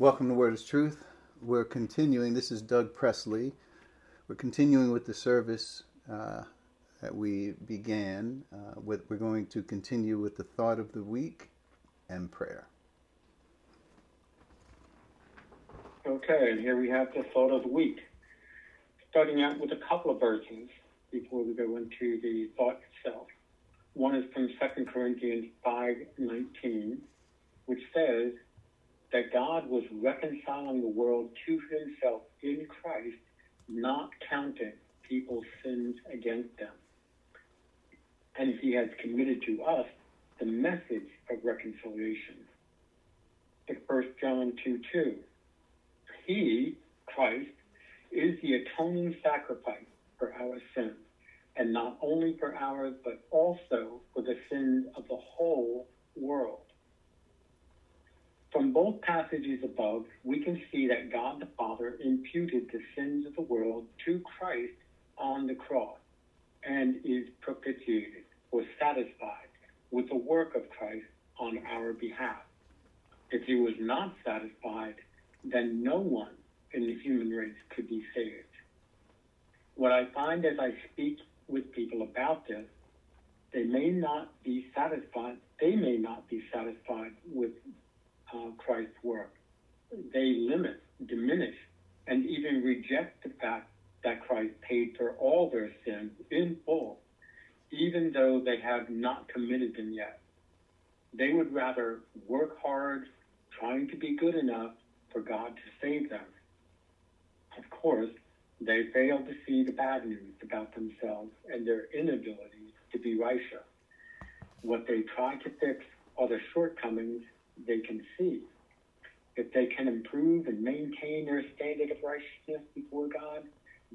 Welcome to Word is Truth. We're continuing. This is Doug Presley. We're continuing with the service uh, that we began. Uh, with, we're going to continue with the thought of the week and prayer. Okay, and here we have the thought of the week. Starting out with a couple of verses before we go into the thought itself. One is from 2 Corinthians 5:19, which says, that God was reconciling the world to himself in Christ, not counting people's sins against them. And he has committed to us the message of reconciliation. In 1 John 2 2, he, Christ, is the atoning sacrifice for our sins, and not only for ours, but also for the sins of the whole world. From both passages above, we can see that God the Father imputed the sins of the world to Christ on the cross and is propitiated or satisfied with the work of Christ on our behalf. If he was not satisfied, then no one in the human race could be saved. What I find as I speak with people about this, they may not be satisfied, they may not be satisfied with uh, Christ's work. They limit, diminish, and even reject the fact that Christ paid for all their sins in full, even though they have not committed them yet. They would rather work hard, trying to be good enough for God to save them. Of course, they fail to see the bad news about themselves and their inability to be righteous. What they try to fix are the shortcomings they can see. If they can improve and maintain their standard of righteousness before God,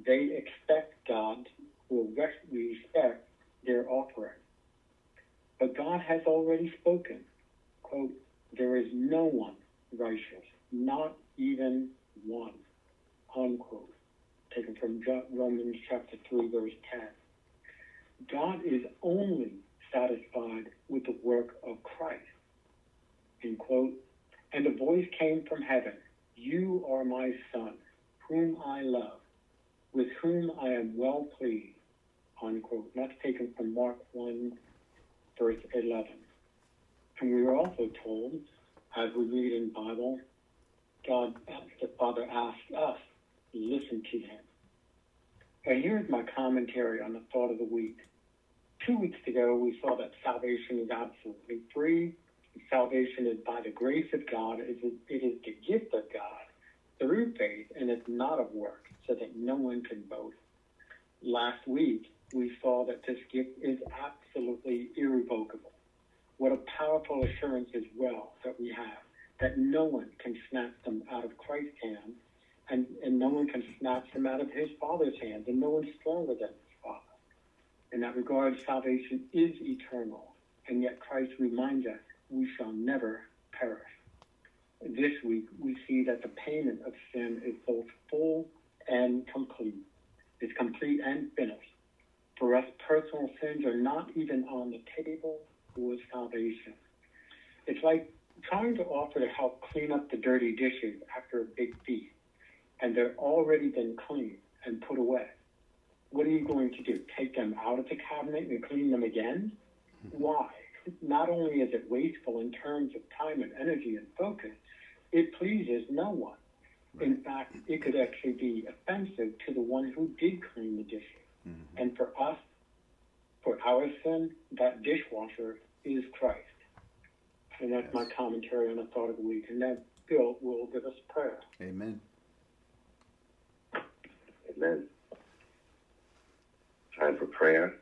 they expect God will respect their offering. But God has already spoken. Quote, there is no one righteous, not even one. Unquote. Taken from Romans chapter 3, verse 10. God is only satisfied with the work of Christ end quote. And a voice came from heaven, You are my son, whom I love, with whom I am well pleased, unquote. That's taken from Mark 1, verse 11. And we were also told, as we read in the Bible, God, the Father asked us, listen to him. And here's my commentary on the thought of the week. Two weeks ago, we saw that salvation is absolutely free salvation is by the grace of God. It is, it is the gift of God through faith, and it's not of work, so that no one can boast. Last week, we saw that this gift is absolutely irrevocable. What a powerful assurance as well that we have that no one can snatch them out of Christ's hands, and, and no one can snatch them out of his Father's hands, and no one's stronger than his Father. In that regard, salvation is eternal, and yet Christ reminds us we shall never perish. This week, we see that the payment of sin is both full and complete. It's complete and finished. For us, personal sins are not even on the table for salvation. It's like trying to offer to help clean up the dirty dishes after a big feast, and they're already been cleaned and put away. What are you going to do? Take them out of the cabinet and clean them again? Mm-hmm. Why? Not only is it wasteful in terms of time and energy and focus, it pleases no one. Right. In fact, it could actually be offensive to the one who did clean the dishes. Mm-hmm. And for us, for our sin, that dishwasher is Christ. And that's yes. my commentary on the thought of the week. And then Bill will give us prayer. Amen. Amen. Time for prayer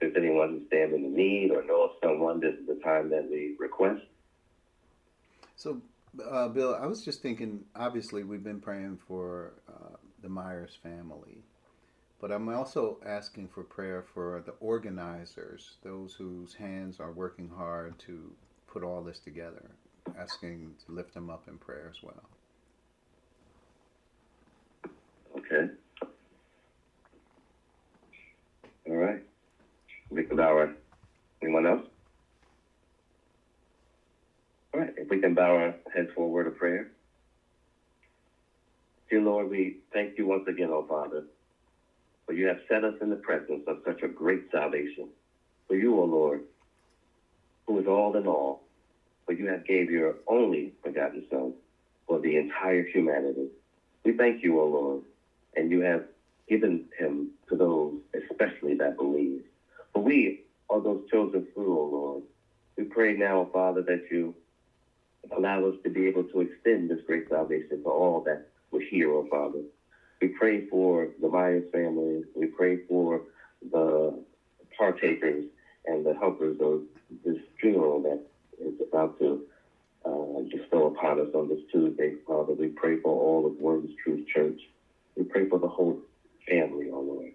if anyone who stands in need or knows someone, this is the time that we request. So, uh, Bill, I was just thinking. Obviously, we've been praying for uh, the Myers family, but I'm also asking for prayer for the organizers, those whose hands are working hard to put all this together. Asking to lift them up in prayer as well. Okay. All right. Victor Bauer. Anyone else? All right, if we can bow our heads for a word of prayer. Dear Lord, we thank you once again, oh Father, for you have set us in the presence of such a great salvation. For you, O Lord, who is all in all, for you have gave your only begotten Son for the entire humanity. We thank you, O Lord, and you have given him to those especially that believe. For we are those chosen few, O Lord. We pray now, Father, that you allow us to be able to extend this great salvation to all that were here, O Father. We pray for the Myers family. We pray for the partakers and the helpers of this funeral that is about to uh, bestow upon us on this Tuesday, Father. We pray for all of Words Truth Church. We pray for the whole family, oh Lord.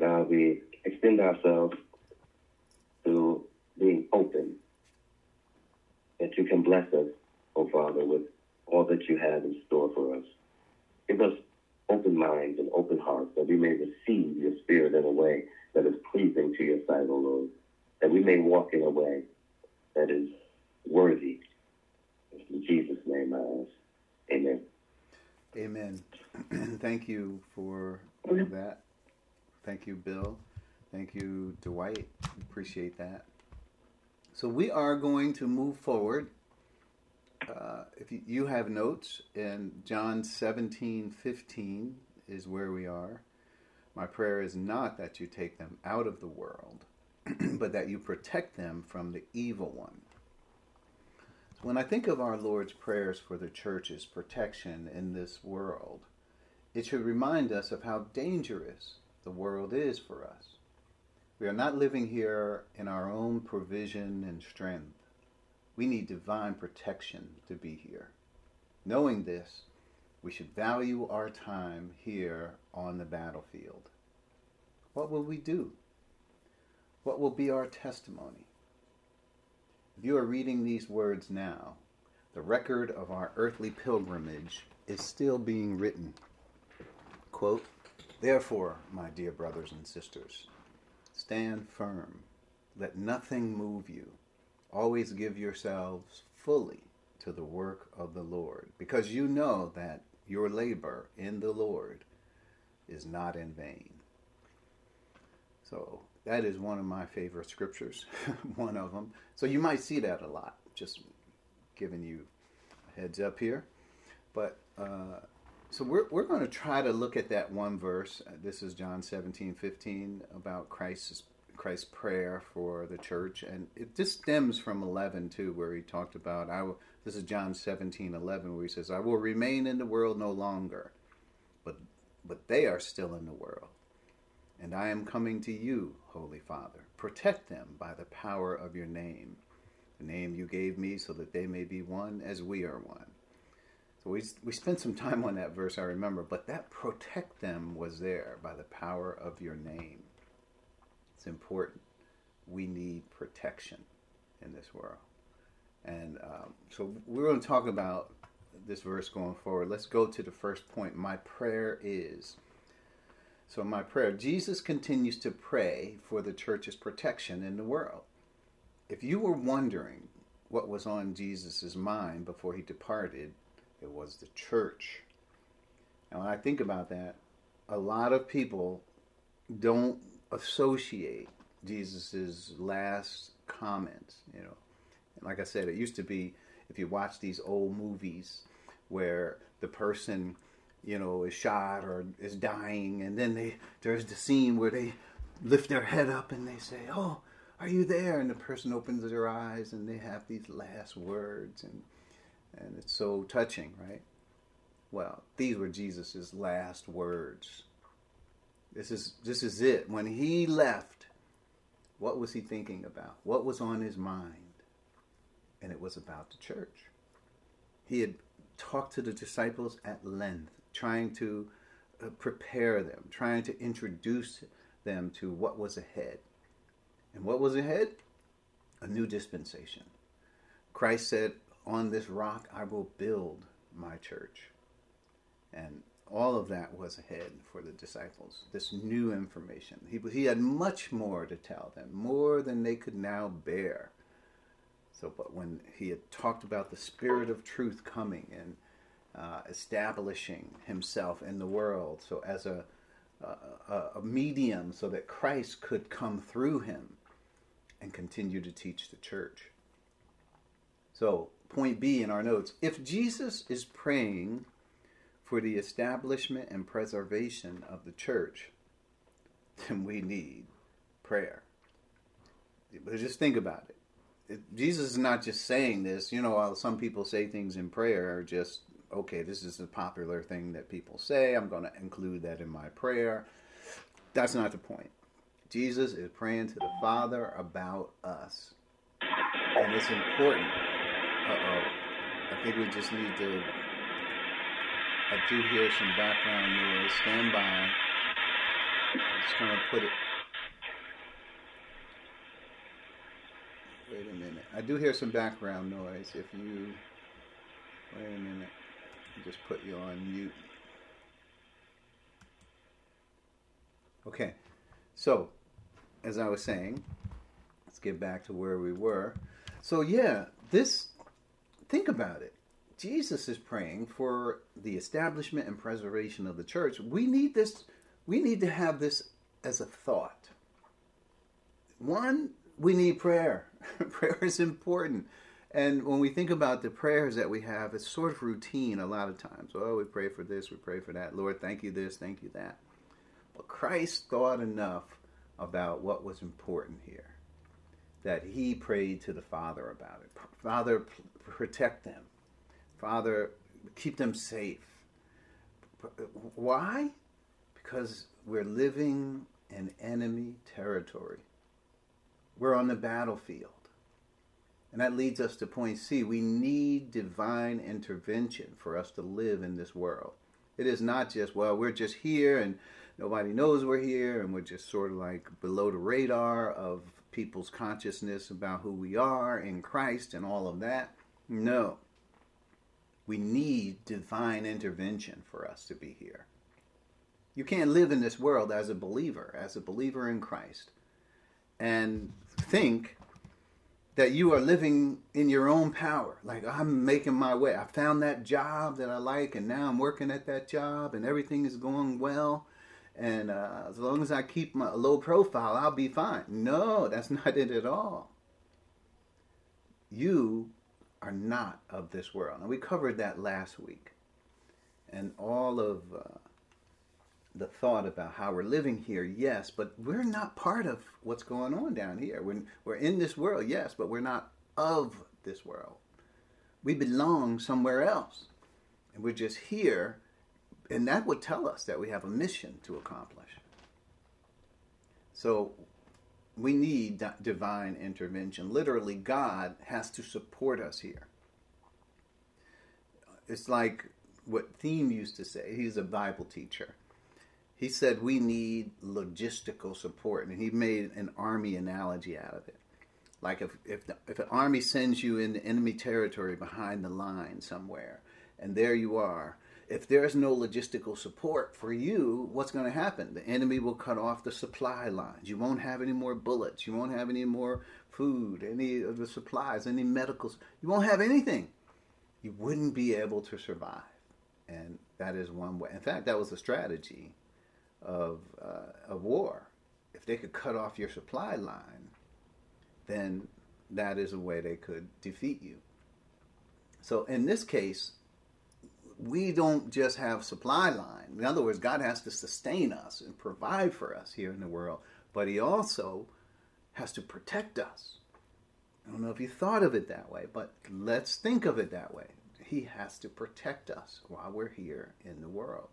God, we extend ourselves to being open, that you can bless us, oh Father, with all that you have in store for us. Give us open minds and open hearts that we may receive your spirit in a way that is pleasing to your sight, O Lord. That we may walk in a way that is worthy. In Jesus' name I ask. Amen. Amen. Thank you for that. Thank you, Bill. Thank you, Dwight. Appreciate that. So we are going to move forward. Uh, if you, you have notes, in John 17, 15 is where we are. My prayer is not that you take them out of the world, but that you protect them from the evil one. When I think of our Lord's prayers for the church's protection in this world, it should remind us of how dangerous the world is for us. We are not living here in our own provision and strength. We need divine protection to be here. Knowing this, we should value our time here on the battlefield. What will we do? What will be our testimony? If you are reading these words now, the record of our earthly pilgrimage is still being written. Quote, Therefore, my dear brothers and sisters, stand firm. Let nothing move you. Always give yourselves fully to the work of the Lord, because you know that your labor in the Lord is not in vain. So that is one of my favorite scriptures, one of them. So you might see that a lot, just giving you heads up here. But uh, so we're, we're going to try to look at that one verse. Uh, this is John 17, 15, about Christ's, Christ's prayer for the church. And it just stems from 11, too, where he talked about, I will, this is John 17, 11, where he says, I will remain in the world no longer, but, but they are still in the world and I am coming to you, Holy Father. Protect them by the power of your name, the name you gave me, so that they may be one as we are one. So we, we spent some time on that verse, I remember, but that protect them was there by the power of your name. It's important. We need protection in this world. And um, so we're going to talk about this verse going forward. Let's go to the first point. My prayer is so, my prayer Jesus continues to pray for the church's protection in the world. If you were wondering what was on Jesus' mind before he departed, it was the church. And when I think about that, a lot of people don't associate Jesus' last comments, you know. And like I said, it used to be if you watch these old movies where the person you know, is shot or is dying, and then they there's the scene where they lift their head up and they say, "Oh, are you there?" And the person opens their eyes and they have these last words, and and it's so touching, right? Well, these were Jesus's last words. This is this is it. When he left, what was he thinking about? What was on his mind? And it was about the church. He had talked to the disciples at length trying to uh, prepare them, trying to introduce them to what was ahead. And what was ahead? A new dispensation. Christ said, On this rock I will build my church. And all of that was ahead for the disciples, this new information. He, he had much more to tell them, more than they could now bear. So, but when he had talked about the Spirit of truth coming and uh, establishing himself in the world. So, as a, a, a medium, so that Christ could come through him and continue to teach the church. So, point B in our notes if Jesus is praying for the establishment and preservation of the church, then we need prayer. But just think about it. Jesus is not just saying this. You know, some people say things in prayer are just, okay, this is a popular thing that people say. I'm going to include that in my prayer. That's not the point. Jesus is praying to the Father about us. And it's important. Uh oh. I think we just need to. I do hear some background noise. Stand by. I'm just going to put it. Wait a minute. I do hear some background noise. If you. Wait a minute. Just put you on mute. Okay. So, as I was saying, let's get back to where we were. So, yeah, this, think about it. Jesus is praying for the establishment and preservation of the church. We need this, we need to have this as a thought. One, we need prayer. prayer is important. And when we think about the prayers that we have, it's sort of routine a lot of times. Oh, we pray for this, we pray for that. Lord, thank you this, thank you that. But Christ thought enough about what was important here that he prayed to the Father about it. Father, protect them. Father, keep them safe. Why? Because we're living in enemy territory. We're on the battlefield. And that leads us to point C. We need divine intervention for us to live in this world. It is not just, well, we're just here and nobody knows we're here and we're just sort of like below the radar of people's consciousness about who we are in Christ and all of that. No. We need divine intervention for us to be here. You can't live in this world as a believer, as a believer in Christ, and think that you are living in your own power. Like, I'm making my way. I found that job that I like, and now I'm working at that job, and everything is going well. And uh, as long as I keep my low profile, I'll be fine. No, that's not it at all. You are not of this world. And we covered that last week. And all of uh, the thought about how we're living here, yes, but we're not part of what's going on down here. We're, we're in this world, yes, but we're not of this world. We belong somewhere else. And we're just here, and that would tell us that we have a mission to accomplish. So we need divine intervention. Literally, God has to support us here. It's like what Thieme used to say. He's a Bible teacher he said we need logistical support, and he made an army analogy out of it. Like if if the, if an army sends you into enemy territory behind the line somewhere, and there you are, if there's no logistical support for you, what's going to happen? The enemy will cut off the supply lines. You won't have any more bullets. You won't have any more food, any of the supplies, any medicals. You won't have anything. You wouldn't be able to survive. And that is one way. In fact, that was a strategy of, uh, of war. If they could cut off your supply line, then that is a way they could defeat you. So in this case, we don't just have supply line. In other words, God has to sustain us and provide for us here in the world, but He also has to protect us. I don't know if you thought of it that way, but let's think of it that way. He has to protect us while we're here in the world.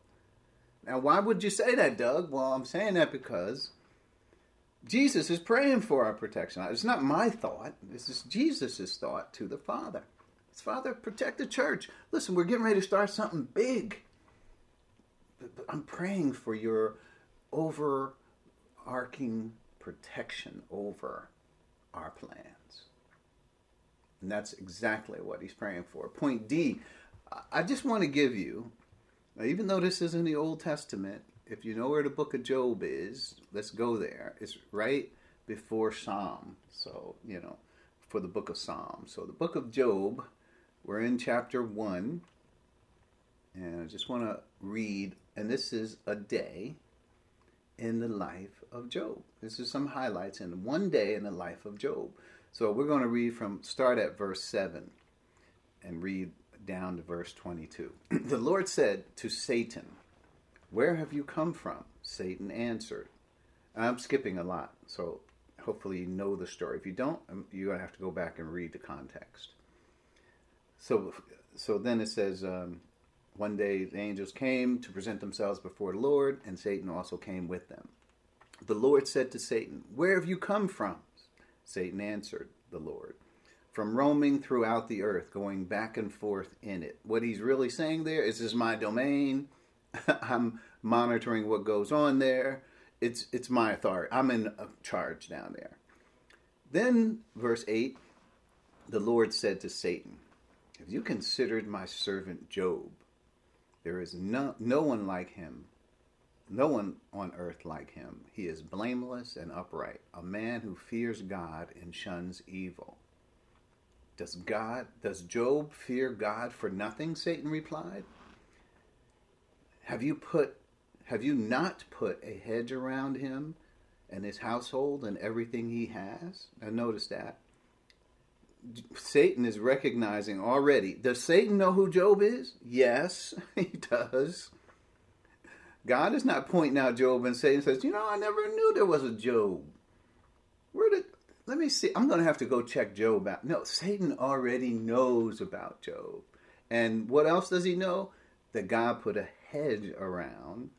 Now, why would you say that, Doug? Well, I'm saying that because Jesus is praying for our protection. It's not my thought. This is Jesus' thought to the Father. It's Father, protect the church. Listen, we're getting ready to start something big. But I'm praying for your overarching protection over our plans. And that's exactly what he's praying for. Point D, I just want to give you even though this is in the Old Testament, if you know where the book of Job is, let's go there. It's right before Psalm. So, you know, for the book of Psalm. So, the book of Job, we're in chapter 1. And I just want to read, and this is a day in the life of Job. This is some highlights in one day in the life of Job. So we're going to read from start at verse 7 and read down to verse 22. the Lord said to Satan, Where have you come from? Satan answered. I'm skipping a lot, so hopefully you know the story. If you don't, um, you're going to have to go back and read the context. So, so then it says, um, one day the angels came to present themselves before the Lord, and Satan also came with them. The Lord said to Satan, Where have you come from? Satan answered the Lord, From roaming throughout the earth, going back and forth in it. What he's really saying there is, This is my domain. I'm monitoring what goes on there. It's, it's my authority. I'm in charge down there. Then, verse 8, the Lord said to Satan, Have you considered my servant Job? There is no, no one like him, no one on earth like him. He is blameless and upright, a man who fears God and shuns evil. Does God, does Job fear God for nothing? Satan replied. Have you put, have you not put a hedge around him and his household and everything he has? Now notice that. Satan is recognizing already. Does Satan know who Job is? Yes, he does. God is not pointing out Job and Satan says, You know, I never knew there was a Job. Where did, let me see. I'm going to have to go check Job out. No, Satan already knows about Job. And what else does he know? That God put a hedge around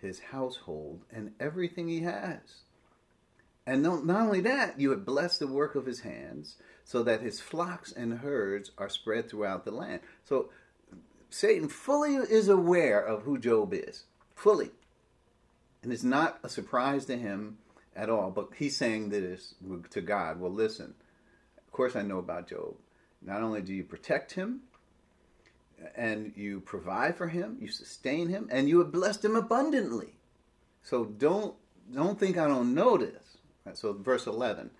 his household and everything he has. And not, only that, you have blessed the work of his hands so that his flocks and herds are spread throughout the land. So Satan fully is aware of who Job is, fully. And it's not a surprise to him at all, but he's saying this to God. Well, listen, of course I know about Job. Not only do you protect him, and you provide for him, you sustain him, and you have blessed him abundantly. So don't don't think I don't know this. So verse eleven.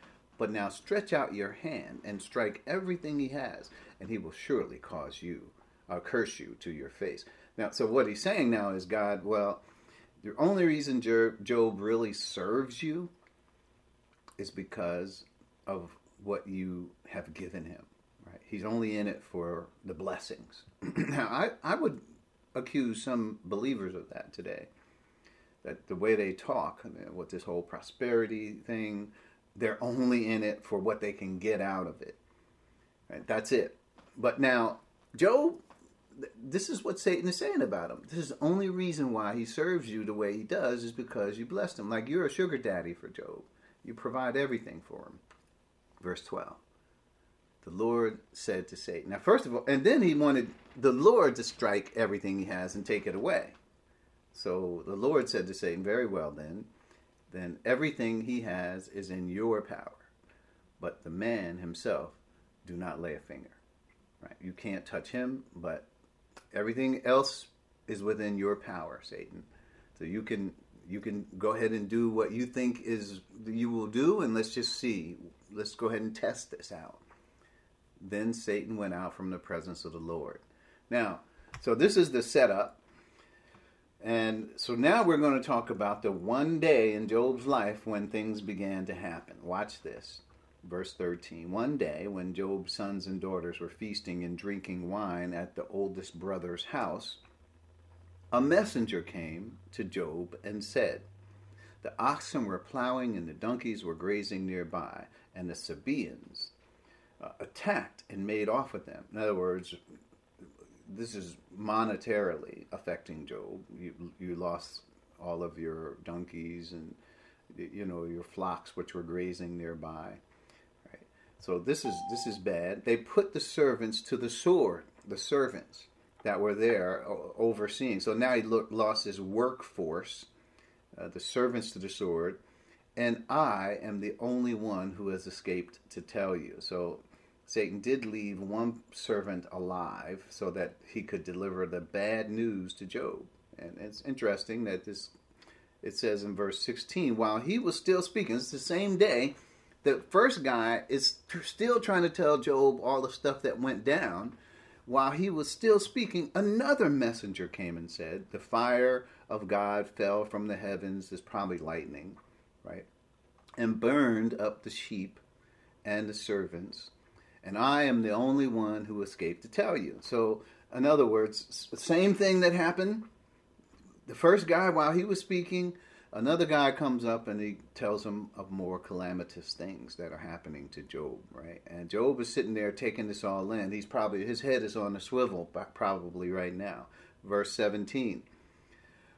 But now stretch out your hand and strike everything he has, and he will surely cause you, uh, curse you to your face. Now, so what he's saying now is, God, well, the only reason Job really serves you is because of what you have given him. Right? He's only in it for the blessings. now, I, I would accuse some believers of that today. That the way they talk, I mean, with this whole prosperity thing, they're only in it for what they can get out of it. Right? That's it. But now, Job, this is what Satan is saying about him. This is the only reason why he serves you the way he does is because you blessed him. Like you're a sugar daddy for Job. You provide everything for him. Verse 12. The Lord said to Satan. Now, first of all, and then he wanted the Lord to strike everything he has and take it away. So the Lord said to Satan, Very well, then then everything he has is in your power. But the man himself, do not lay a finger. Right? You can't touch him, but everything else is within your power, Satan. So you can you can go ahead and do what you think is you will do, and let's just see. Let's go ahead and test this out. Then Satan went out from the presence of the Lord. Now, so this is the setup and so now we're going to talk about the one day in Job's life when things began to happen. Watch this. Verse 13. One day when Job's sons and daughters were feasting and drinking wine at the oldest brother's house, a messenger came to Job and said, The oxen were plowing and the donkeys were grazing nearby, and the Sabaeans uh, attacked and made off with them. In other words, this is monetarily affecting Job. You you lost all of your donkeys and you know your flocks which were grazing nearby. Right. So this is this is bad. They put the servants to the sword. The servants that were there overseeing. So now he lost his workforce. Uh, the servants to the sword, and I am the only one who has escaped to tell you. So Satan did leave one servant alive so that he could deliver the bad news to Job. And it's interesting that this it says in verse 16, while he was still speaking, it's the same day, the first guy is still trying to tell Job all the stuff that went down. while he was still speaking, another messenger came and said, The fire of God fell from the heavens, is probably lightning, right? And burned up the sheep and the servants. And I am the only one who escaped to tell you. So, in other words, same thing that happened. The first guy, while he was speaking, another guy comes up and he tells him of more calamitous things that are happening to Job, right? And Job is sitting there taking this all in. He's probably his head is on a swivel, probably right now. Verse seventeen.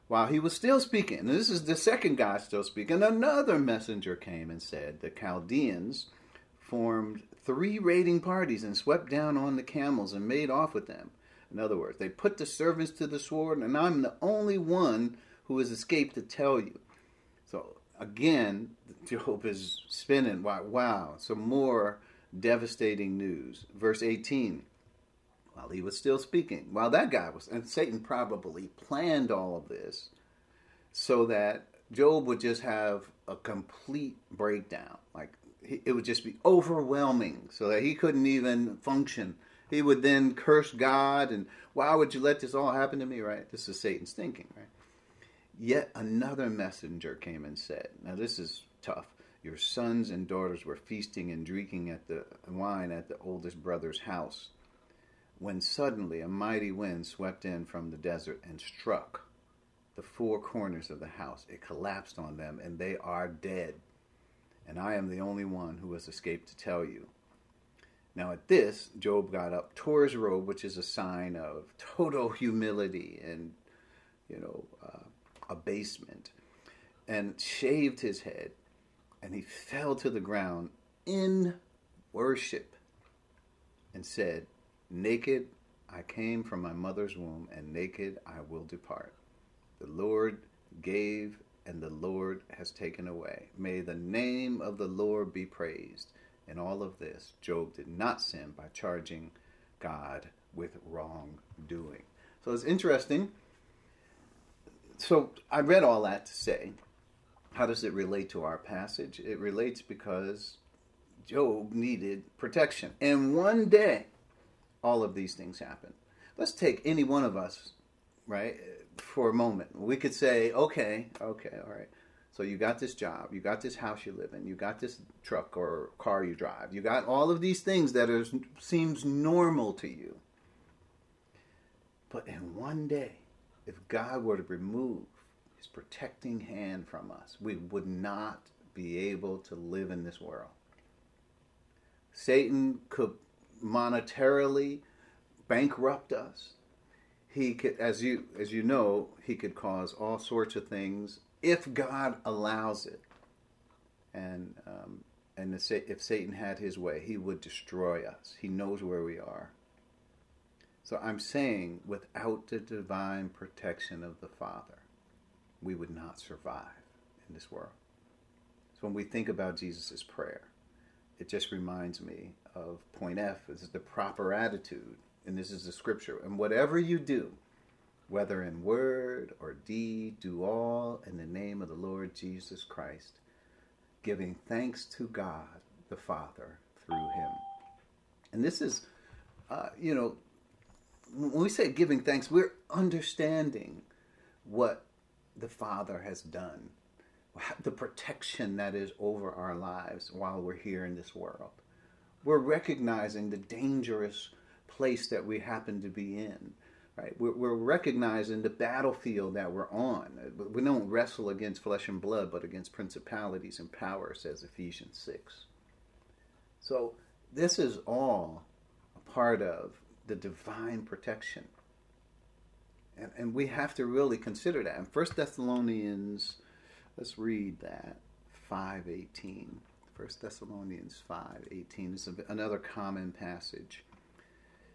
While he was still speaking, this is the second guy still speaking, another messenger came and said, "The Chaldeans formed three raiding parties and swept down on the camels and made off with them." In other words, they put the servants to the sword, and I'm the only one who has escaped to tell you. So again, Job is spinning. Wow, wow, some more devastating news. Verse 18. While he was still speaking, while that guy was, and Satan probably planned all of this so that Job would just have a complete breakdown. Like it would just be overwhelming so that he couldn't even function. He would then curse God and why would you let this all happen to me, right? This is Satan's thinking, right? Yet another messenger came and said, Now this is tough. Your sons and daughters were feasting and drinking at the wine at the oldest brother's house, when suddenly a mighty wind swept in from the desert and struck the four corners of the house. It collapsed on them, and they are dead. And I am the only one who has escaped to tell you. Now, at this, Job got up, tore his robe, which is a sign of total humility and, you know, uh, abasement and shaved his head, and he fell to the ground in worship and said, Naked I came from my mother's womb, and naked I will depart. The Lord gave, and the Lord has taken away. May the name of the Lord be praised. In all of this, Job did not sin by charging God with wrongdoing. So it's interesting so I read all that to say, how does it relate to our passage? It relates because Job needed protection. And one day, all of these things happen. Let's take any one of us, right, for a moment. We could say, okay, okay, all right. So you got this job, you got this house you live in, you got this truck or car you drive, you got all of these things that are, seems normal to you. But in one day, if God were to remove his protecting hand from us, we would not be able to live in this world. Satan could monetarily bankrupt us. He could, as you as you know, he could cause all sorts of things if God allows it. And um, and if Satan had his way, he would destroy us. He knows where we are. So I'm saying without the divine protection of the Father, we would not survive in this world. So when we think about Jesus' prayer, it just reminds me of point F this is the proper attitude, and this is the scripture. And whatever you do, whether in word or deed, do all in the name of the Lord Jesus Christ, giving thanks to God the Father through him. And this is, uh, you know, when we say giving thanks, we're understanding what the Father has done, the protection that is over our lives while we're here in this world. We're recognizing the dangerous place that we happen to be in. Right? We're, we're recognizing the battlefield that we're on. We don't wrestle against flesh and blood, but against principalities and powers, says Ephesians 6. So, this is all a part of the divine protection. And, and we have to really consider that. In 1 Thessalonians, let's read that, 5.18. 1 Thessalonians 5.18 is another common passage.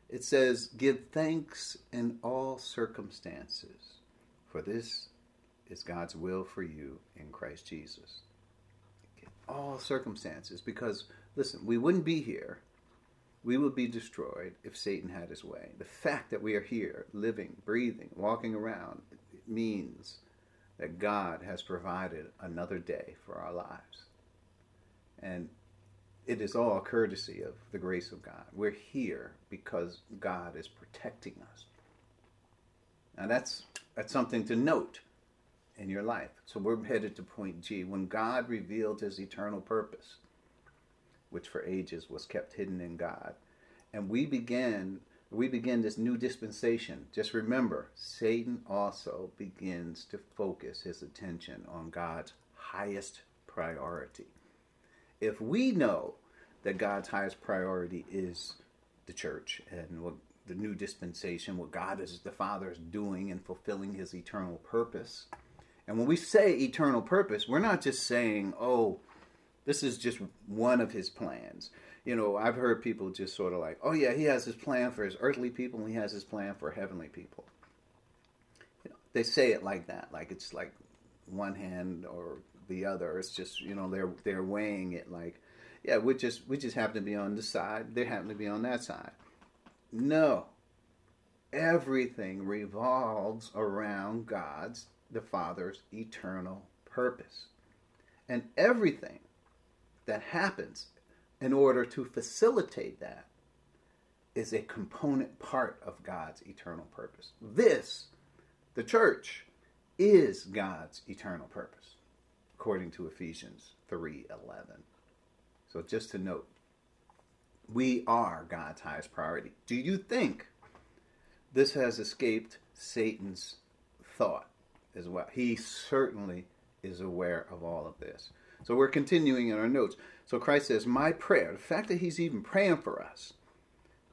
It says, Give thanks in all circumstances, for this is God's will for you in Christ Jesus. All circumstances, because listen, we wouldn't be here we would be destroyed if Satan had his way. The fact that we are here, living, breathing, walking around, means that God has provided another day for our lives. And it is all courtesy of the grace of God. We're here because God is protecting us. Now that's that's something to note in your life. So we're headed to point G. When God revealed his eternal purpose, which for ages was kept hidden in God, and we begin we begin this new dispensation. Just remember, Satan also begins to focus his attention on God's highest priority. If we know that God's highest priority is the church and what the new dispensation, what God is the Father is doing and fulfilling his eternal purpose. And when we say eternal purpose, we're not just saying, oh, this is just one of his plans. You know, I've heard people just sort of like, oh, yeah, he has his plan for his earthly people and he has his plan for heavenly people. You know, they say it like that, like it's like one hand or the other. It's just, you know, they're they're weighing it like, yeah, we just we just happen to be on this side, they happen to be on that side. No. Everything revolves around God's, the Father's eternal purpose. And everything that happens in order to facilitate that is a component part of God's eternal purpose. This, the church, is God's eternal purpose, according to Ephesians 3:11. So just to note, we are God's highest priority. Do you think this has escaped Satan's thought as well? He certainly is aware of all of this. So we're continuing in our notes. So Christ says, My prayer, the fact that he's even praying for us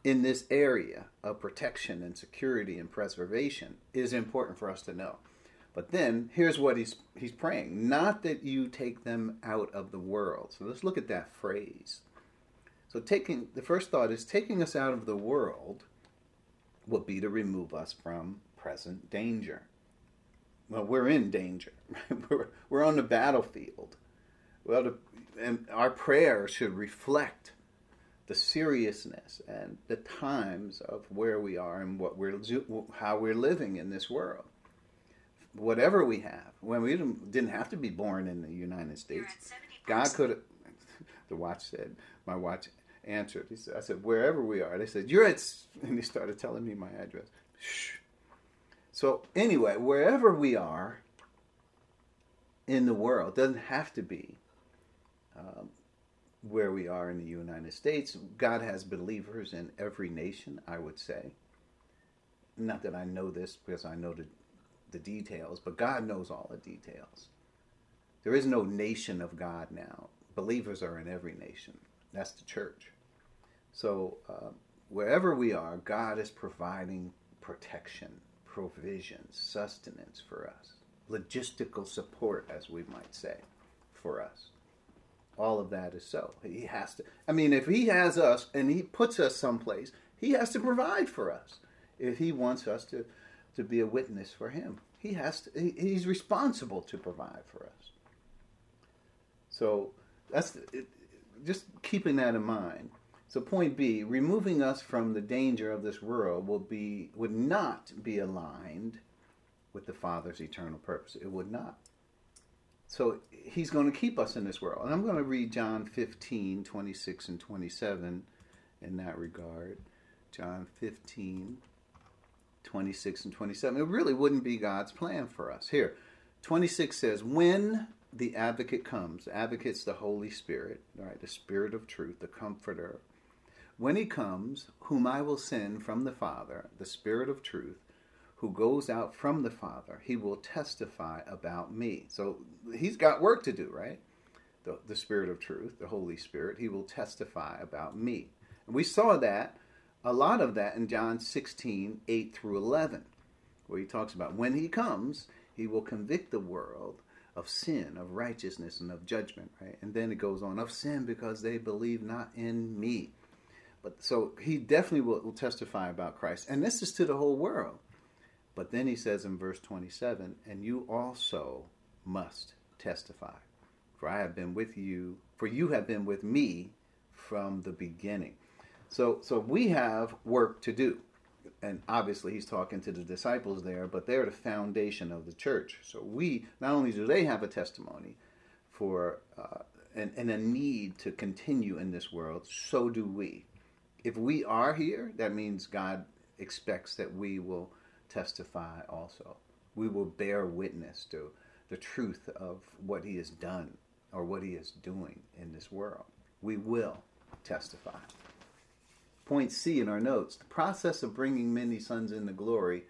in this area of protection and security and preservation is important for us to know. But then here's what he's he's praying, not that you take them out of the world. So let's look at that phrase. So taking the first thought is taking us out of the world will be to remove us from present danger. Well, we're in danger. we're, we're on the battlefield. Well, and our prayer should reflect the seriousness and the times of where we are and what we're how we're living in this world. Whatever we have, when we didn't have to be born in the United States, God could. The watch said, "My watch answered. He said, I said, wherever we are. They said, you're at, and he started telling me my address. Shh. So anyway, wherever we are in the world, doesn't have to be um, where we are in the United States. God has believers in every nation, I would say. Not that I know this because I know the, the details, but God knows all the details. There is no nation of God now. Believers are in every nation. That's the church. So uh, wherever we are, God is providing protection, provision, sustenance for us, logistical support, as we might say, for us. All of that is so. He has to. I mean, if He has us and He puts us someplace, He has to provide for us. If He wants us to, to be a witness for Him, He has to. He, he's responsible to provide for us. So that's just keeping that in mind. So point B, removing us from the danger of this world will be would not be aligned with the Father's eternal purpose. It would not. So he's going to keep us in this world. And I'm going to read John 15, 26 and 27 in that regard. John 15, 26 and 27. It really wouldn't be God's plan for us. Here, 26 says, When the advocate comes, advocate's the Holy Spirit, right? The Spirit of truth, the comforter, when he comes, whom I will send from the Father, the Spirit of truth, who goes out from the Father, he will testify about me. So he's got work to do, right? The, the Spirit of truth, the Holy Spirit, he will testify about me. And we saw that, a lot of that in John 16, 8 through 11, where he talks about when he comes, he will convict the world of sin, of righteousness, and of judgment, right? And then it goes on, of sin because they believe not in me. But so he definitely will, will testify about Christ. And this is to the whole world. But then he says in verse 27, and you also must testify. For I have been with you, for you have been with me from the beginning. So so we have work to do. And obviously he's talking to the disciples there, but they're the foundation of the church. So we not only do they have a testimony for uh, and, and a need to continue in this world, so do we. If we are here, that means God expects that we will testify also. We will bear witness to the truth of what He has done or what He is doing in this world. We will testify. Point C in our notes the process of bringing many sons into glory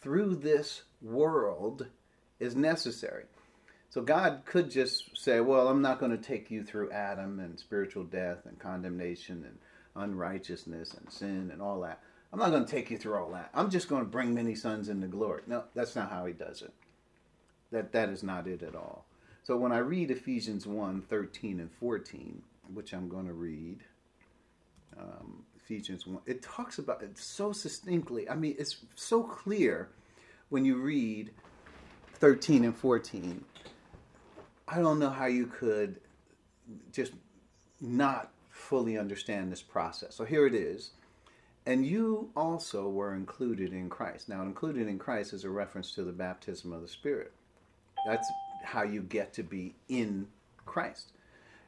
through this world is necessary. So God could just say, Well, I'm not going to take you through Adam and spiritual death and condemnation and unrighteousness and sin and all that. I'm not going to take you through all that. I'm just going to bring many sons into glory. No, that's not how he does it. That that is not it at all. So when I read Ephesians 1, 13 and 14, which I'm going to read, um, Ephesians 1, it talks about it so succinctly. I mean, it's so clear when you read 13 and 14. I don't know how you could just not fully understand this process. So here it is. And you also were included in Christ. Now, included in Christ is a reference to the baptism of the Spirit. That's how you get to be in Christ.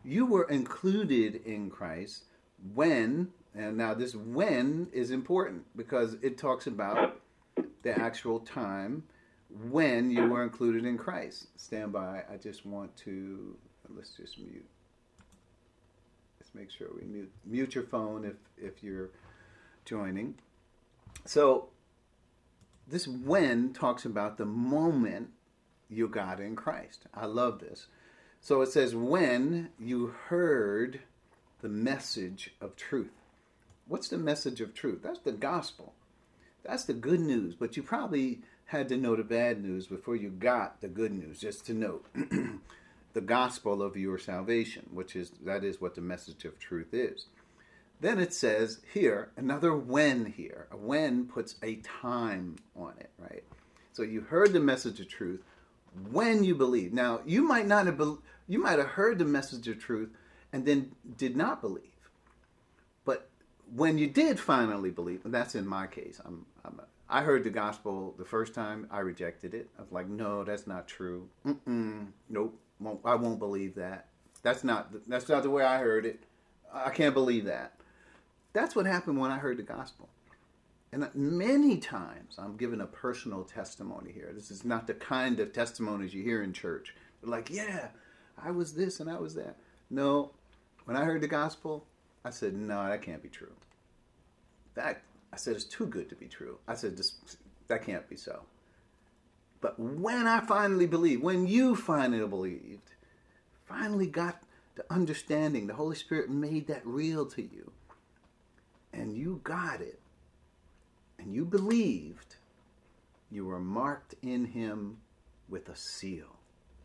You were included in Christ when, and now this when is important because it talks about the actual time when you were included in Christ. Stand by. I just want to, let's just mute. Let's make sure we mute, mute your phone if, if you're joining. So, this when talks about the moment you got in Christ. I love this. So it says, when you heard the message of truth. What's the message of truth? That's the gospel. That's the good news. But you probably had to know the bad news before you got the good news, just to know the gospel of your salvation, which is that is what the message of truth is. Then it says here, another when here. A when puts a time on it, right? So you heard the message of truth when you believe. Now, you might not have be- you might have heard the message of truth and then did not believe. When you did finally believe, that's in my case, I'm, I'm I heard the gospel the first time, I rejected it. I was like, no, that's not true. Mm-mm, nope, won't, I won't believe that. That's not that's not the way I heard it. I can't believe that. That's what happened when I heard the gospel. And many times, I'm giving a personal testimony here. This is not the kind of testimonies you hear in church. They're like, yeah, I was this and I was that. No, when I heard the gospel, I said, no, that can't be true. That, I said, it's too good to be true. I said, this, that can't be so. But when I finally believed, when you finally believed, finally got the understanding, the Holy Spirit made that real to you and you got it, and you believed, you were marked in him with a seal,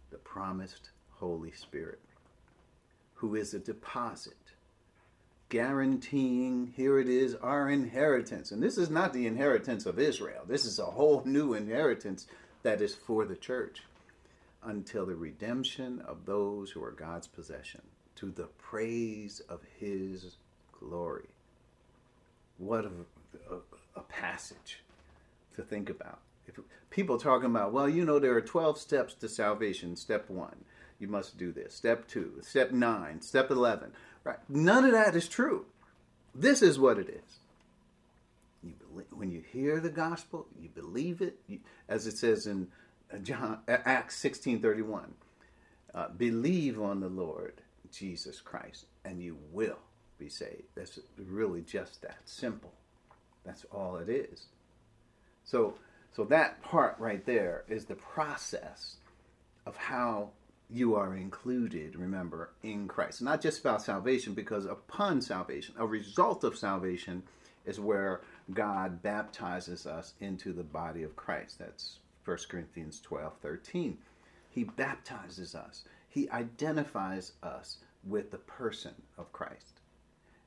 the promised Holy Spirit, who is a deposit, guaranteeing, here it is, our inheritance. And this is not the inheritance of Israel, this is a whole new inheritance that is for the church until the redemption of those who are God's possession, to the praise of his glory. What a, a, a passage to think about. If people talking about, well, you know, there are 12 steps to salvation. Step one, you must do this. Step two, step nine, step 11. Right? None of that is true. This is what it is. You believe, when you hear the gospel, you believe it, you, as it says in uh, John, Acts 16:31. Uh, believe on the Lord Jesus Christ, and you will be saved. That's really just that simple. That's all it is. So, so that part right there is the process of how you are included, remember, in Christ. Not just about salvation, because upon salvation, a result of salvation is where God baptizes us into the body of Christ. That's 1 Corinthians 12 13. He baptizes us, He identifies us with the person of Christ.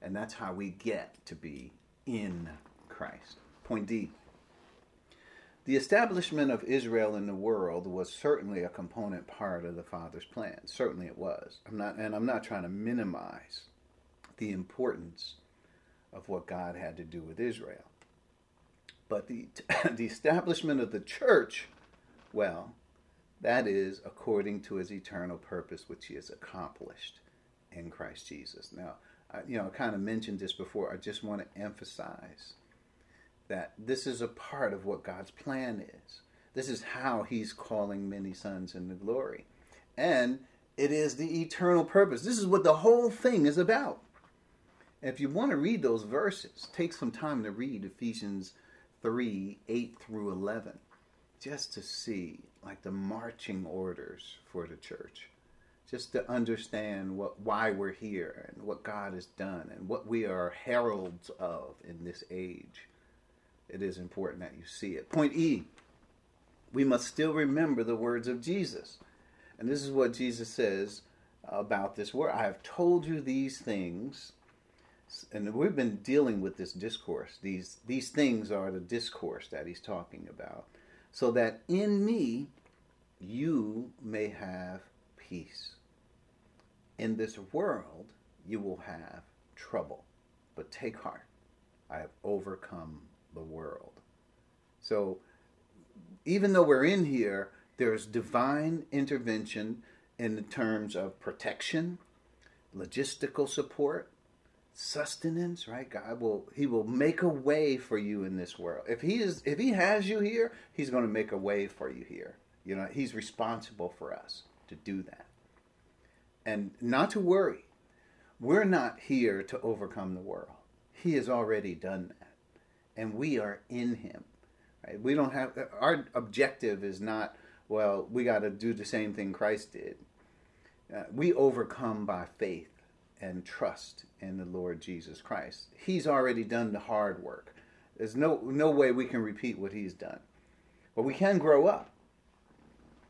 And that's how we get to be in Christ. Point D. The establishment of Israel in the world was certainly a component part of the Father's plan. Certainly it was. I'm not and I'm not trying to minimize the importance of what God had to do with Israel. But the the establishment of the church, well, that is according to his eternal purpose which he has accomplished in Christ Jesus. Now, I, you know, I kind of mentioned this before. I just want to emphasize that this is a part of what God's plan is. This is how He's calling many sons into glory. And it is the eternal purpose. This is what the whole thing is about. If you want to read those verses, take some time to read Ephesians 3 8 through 11, just to see like the marching orders for the church, just to understand what why we're here and what God has done and what we are heralds of in this age. It is important that you see it. Point E we must still remember the words of Jesus. And this is what Jesus says about this word. I have told you these things and we've been dealing with this discourse. These these things are the discourse that he's talking about, so that in me you may have peace. In this world you will have trouble, but take heart. I have overcome the world. So even though we're in here, there's divine intervention in terms of protection, logistical support, sustenance, right? God will he will make a way for you in this world. If he is if he has you here, he's going to make a way for you here. You know, he's responsible for us to do that. And not to worry. We're not here to overcome the world. He has already done that. And we are in him. Right? We don't have our objective is not well, we got to do the same thing Christ did. Uh, we overcome by faith and trust in the Lord Jesus Christ. He's already done the hard work. There's no no way we can repeat what he's done. But we can grow up.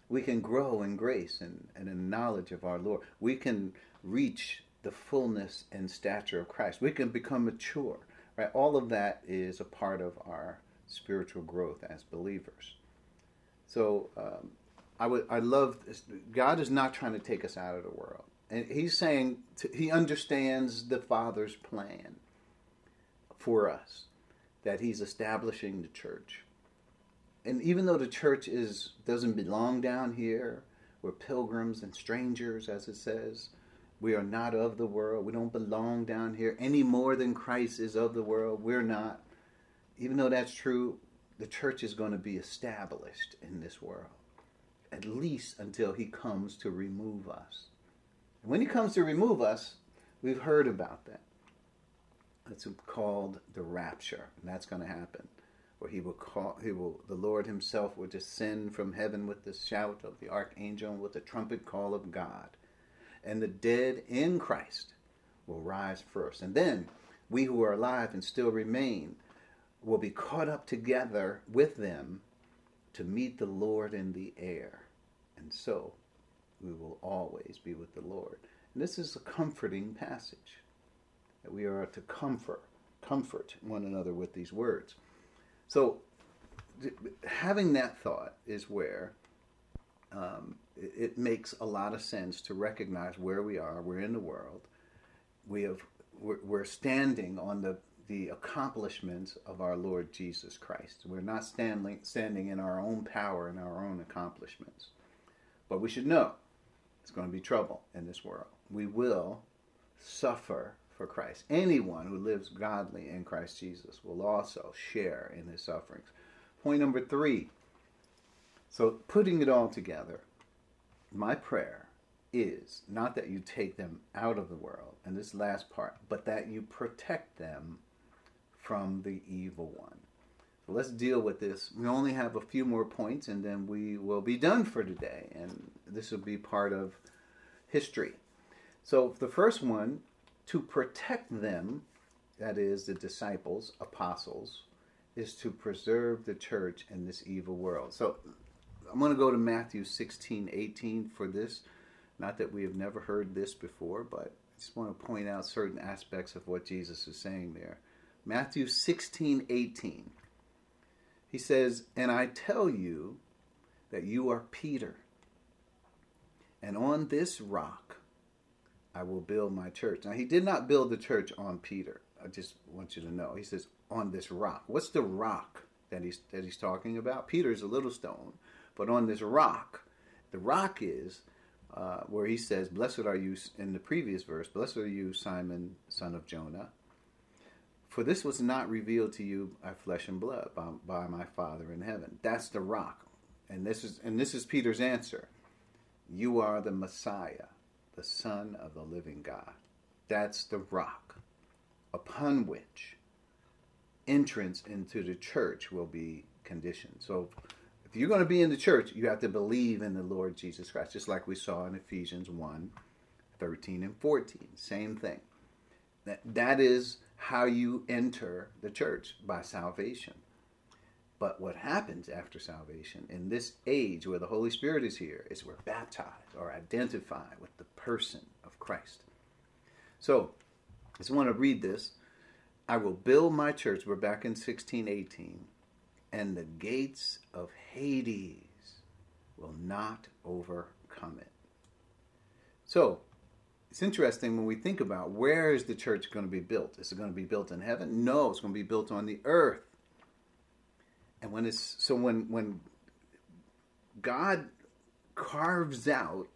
We can grow in grace and, and in knowledge of our Lord. We can reach the fullness and stature of Christ. We can become mature. Right? All of that is a part of our spiritual growth as believers. So um, I would I love this. God is not trying to take us out of the world. And he's saying to, he understands the Father's plan for us, that he's establishing the church. And even though the church is doesn't belong down here, we're pilgrims and strangers, as it says. We are not of the world. We don't belong down here any more than Christ is of the world. We're not. Even though that's true, the church is going to be established in this world, at least until he comes to remove us. And When he comes to remove us, we've heard about that. It's called the rapture, and that's going to happen. Where he will call, he will, the Lord Himself will descend from heaven with the shout of the archangel and with the trumpet call of God, and the dead in Christ will rise first, and then we who are alive and still remain will be caught up together with them to meet the Lord in the air, and so we will always be with the Lord. And this is a comforting passage that we are to comfort, comfort one another with these words. So, having that thought is where um, it, makes a lot of sense to recognize where we are. We're in the world. We have we're, standing on the the accomplishments of our Lord Jesus Christ. We're not standing standing in our own power and our own accomplishments. But we should know it's going to be trouble in this world. We will suffer for Christ. Anyone who lives godly in Christ Jesus will also share in his sufferings. Point number three. So, putting it all together, my prayer is not that you take them out of the world, and this last part, but that you protect them from the evil one. So let's deal with this. We only have a few more points and then we will be done for today. And this will be part of history. So the first one, to protect them, that is the disciples, apostles, is to preserve the church in this evil world. So I'm going to go to Matthew 16, 18 for this. Not that we have never heard this before, but I just want to point out certain aspects of what Jesus is saying there. Matthew 16, 18. He says, And I tell you that you are Peter, and on this rock I will build my church. Now, he did not build the church on Peter. I just want you to know. He says, on this rock. What's the rock that he's, that he's talking about? Peter's a little stone, but on this rock, the rock is uh, where he says, Blessed are you, in the previous verse, Blessed are you, Simon, son of Jonah. For this was not revealed to you by flesh and blood, by, by my Father in heaven. That's the rock. And this is and this is Peter's answer. You are the Messiah, the Son of the living God. That's the rock upon which entrance into the church will be conditioned. So if you're going to be in the church, you have to believe in the Lord Jesus Christ, just like we saw in Ephesians 1 13 and 14. Same thing. That, that is how you enter the church by salvation. But what happens after salvation in this age where the Holy Spirit is here is we're baptized or identified with the person of Christ. So, I just want to read this. I will build my church. We're back in 1618 and the gates of Hades will not overcome it. So, it's interesting when we think about where is the church going to be built? Is it going to be built in heaven? No, it's going to be built on the earth. And when it's so when when God carves out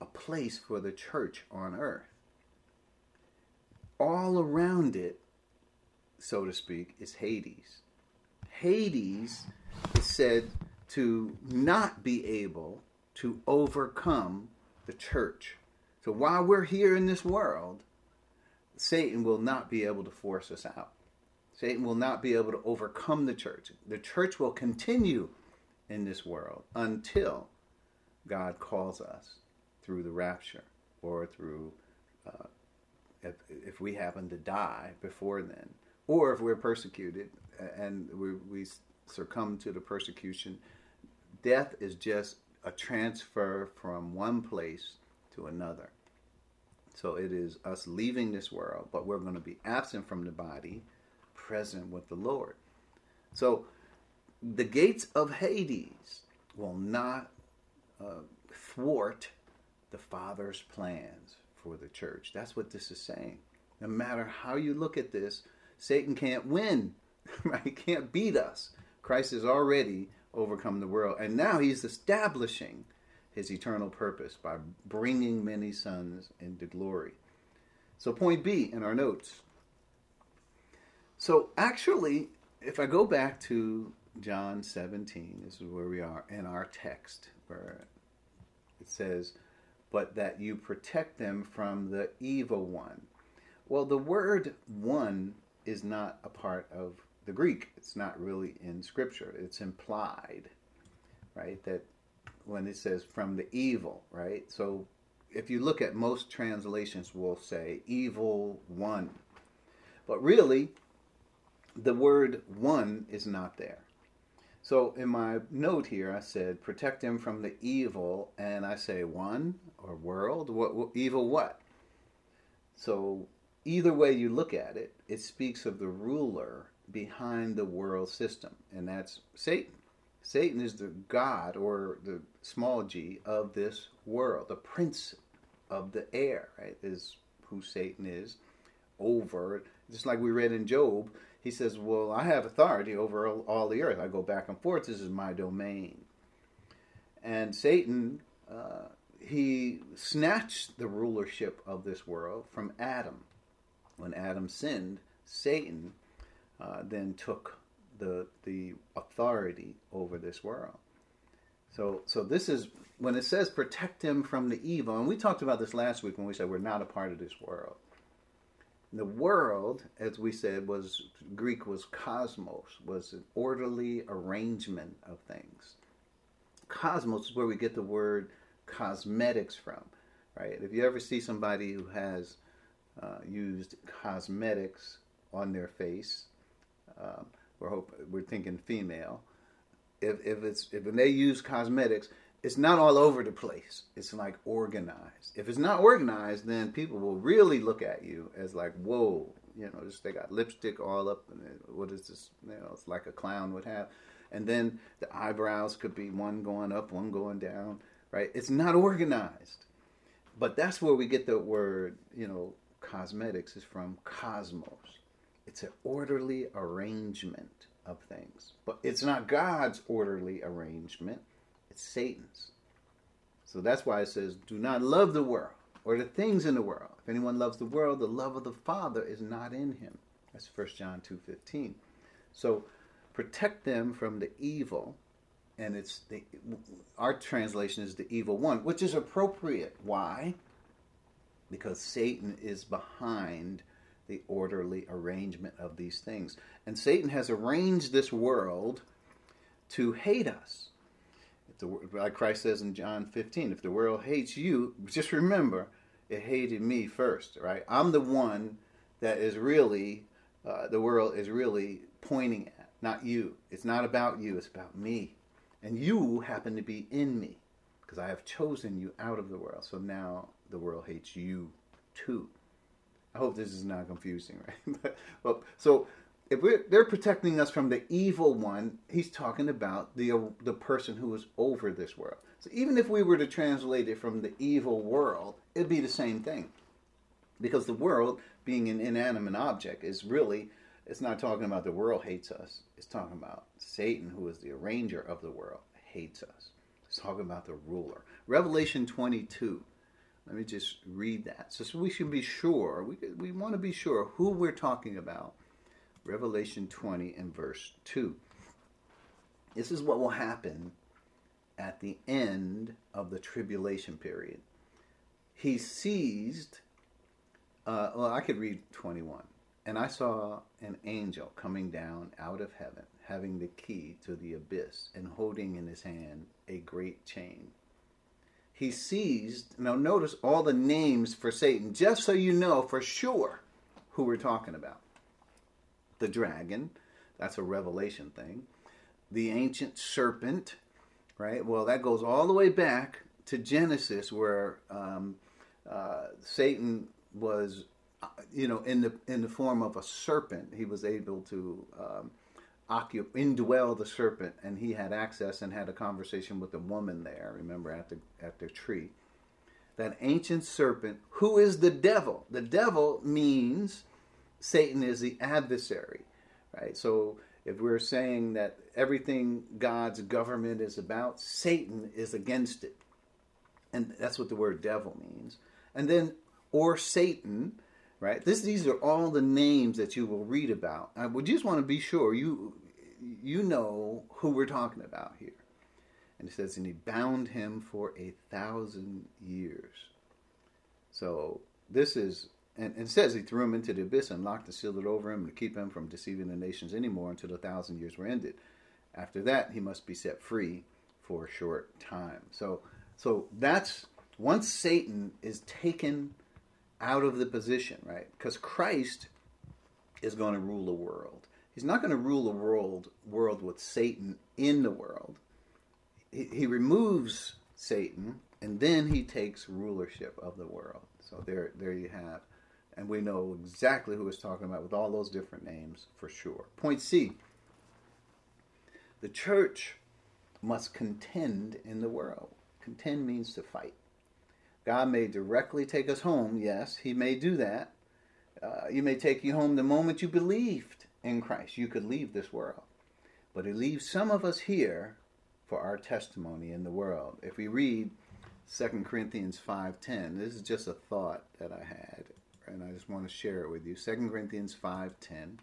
a place for the church on earth, all around it, so to speak, is Hades. Hades is said to not be able to overcome the church. So while we're here in this world, Satan will not be able to force us out. Satan will not be able to overcome the church. The church will continue in this world until God calls us through the rapture or through, uh, if, if we happen to die before then, or if we're persecuted and we, we succumb to the persecution. Death is just a transfer from one place to another. So it is us leaving this world, but we're going to be absent from the body, present with the Lord. So the gates of Hades will not uh, thwart the Father's plans for the church. That's what this is saying. No matter how you look at this, Satan can't win right? He can't beat us. Christ has already overcome the world, and now he's establishing his eternal purpose by bringing many sons into glory. So, point B in our notes. So, actually, if I go back to John 17, this is where we are in our text, where it says, But that you protect them from the evil one. Well, the word one is not a part of the Greek. It's not really in Scripture. It's implied, right? That when it says from the evil, right? So if you look at most translations, will say evil one. But really, the word one is not there. So in my note here, I said, protect him from the evil, and I say one or world. What, what evil? What? So either way you look at it, it speaks of the ruler behind the world system, and that's Satan. Satan is the God or the small g of this world, the prince of the air, right? Is who Satan is over. Just like we read in Job, he says, Well, I have authority over all the earth. I go back and forth. This is my domain. And Satan, uh, he snatched the rulership of this world from Adam. When Adam sinned, Satan uh, then took the the authority over this world. So so this is when it says protect him from the evil, and we talked about this last week when we said we're not a part of this world. The world, as we said, was Greek was cosmos, was an orderly arrangement of things. Cosmos is where we get the word cosmetics from, right? If you ever see somebody who has uh, used cosmetics on their face, um, we're hope we're thinking female. If if it's if when they use cosmetics, it's not all over the place. It's like organized. If it's not organized, then people will really look at you as like, whoa, you know, just they got lipstick all up, and what is this? You know, it's like a clown would have. And then the eyebrows could be one going up, one going down, right? It's not organized. But that's where we get the word, you know, cosmetics is from cosmos. It's an orderly arrangement of things. But it's not God's orderly arrangement, it's Satan's. So that's why it says, "Do not love the world or the things in the world. If anyone loves the world, the love of the Father is not in him." That's 1 John 2:15. So protect them from the evil and it's the our translation is the evil one, which is appropriate. Why? Because Satan is behind the orderly arrangement of these things. And Satan has arranged this world to hate us. The, like Christ says in John 15, if the world hates you, just remember it hated me first, right? I'm the one that is really, uh, the world is really pointing at, not you. It's not about you, it's about me. And you happen to be in me because I have chosen you out of the world. So now the world hates you too. I hope this is not confusing, right? but, well, so if they're protecting us from the evil one, he's talking about the the person who is over this world. So even if we were to translate it from the evil world, it'd be the same thing, because the world, being an inanimate object, is really it's not talking about the world hates us. It's talking about Satan, who is the arranger of the world, hates us. It's talking about the ruler. Revelation 22. Let me just read that. So, so we should be sure, we, we want to be sure who we're talking about. Revelation 20 and verse 2. This is what will happen at the end of the tribulation period. He seized, uh, well, I could read 21. And I saw an angel coming down out of heaven, having the key to the abyss, and holding in his hand a great chain. He seized, now notice all the names for Satan, just so you know for sure who we're talking about. The dragon, that's a revelation thing. The ancient serpent, right? Well, that goes all the way back to Genesis, where um, uh, Satan was you know, in the in the form of a serpent, he was able to um, occupy, indwell the serpent, and he had access and had a conversation with the woman there. Remember at the at the tree, that ancient serpent, who is the devil. The devil means Satan is the adversary, right? So if we're saying that everything God's government is about, Satan is against it, and that's what the word devil means. And then or Satan right? This, these are all the names that you will read about. I would just want to be sure you you know who we're talking about here. And it says, and he bound him for a thousand years. So this is, and, and it says he threw him into the abyss and locked and sealed it over him to keep him from deceiving the nations anymore until the thousand years were ended. After that, he must be set free for a short time. So, so that's once Satan is taken out of the position, right? Because Christ is going to rule the world. He's not going to rule the world world with Satan in the world. He, he removes Satan and then he takes rulership of the world. So there there you have. And we know exactly who he's talking about with all those different names for sure. Point C. The church must contend in the world. Contend means to fight. God may directly take us home. Yes, He may do that. Uh, he may take you home the moment you believed in Christ. You could leave this world. But He leaves some of us here for our testimony in the world. If we read 2 Corinthians 5.10, this is just a thought that I had, and I just want to share it with you. 2 Corinthians 5.10.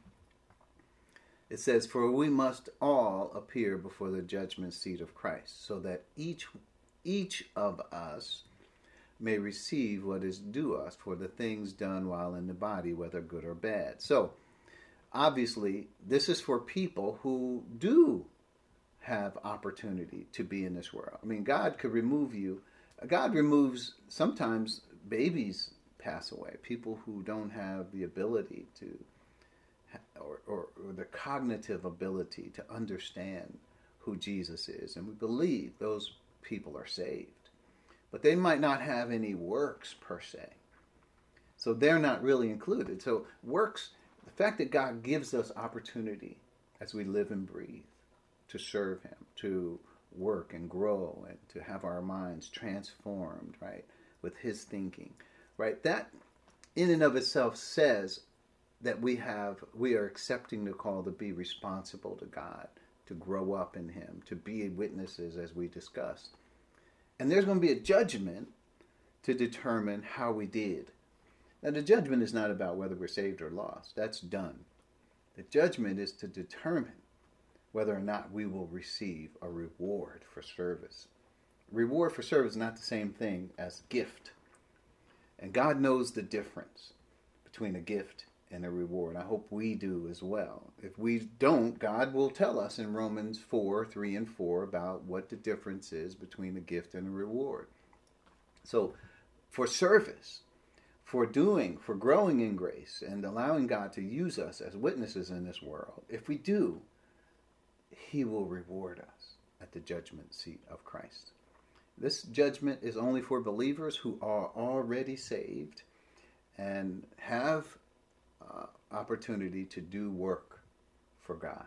It says, For we must all appear before the judgment seat of Christ, so that each each of us may receive what is due us for the things done while in the body, whether good or bad. So, obviously, this is for people who do have opportunity to be in this world. I mean, God could remove you. God removes sometimes babies pass away, people who don't have the ability to, or, or, or the cognitive ability to understand who Jesus is. And we believe those people are saved but they might not have any works per se. So they're not really included. So works, the fact that God gives us opportunity as we live and breathe to serve Him, to work and grow, and to have our minds transformed, right, with His thinking, right? That in and of itself says that we have we are accepting the call to be responsible to God, to grow up in Him, to be witnesses as we discussed. And there's going to be a judgment to determine how we did. Now, the judgment is not about whether we're saved or lost, that's done. The judgment is to determine whether or not we will receive a reward for service. Reward for service is not the same thing as gift. And God knows the difference between a gift and a reward. I hope we do as well. If we don't, God will tell us in Romans 4 3 and 4 about what the difference is between a gift and a reward. So, for service, for doing, for growing in grace, and allowing God to use us as witnesses in this world, if we do, He will reward us at the judgment seat of Christ. This judgment is only for believers who are already saved and have uh, opportunity to do work for God.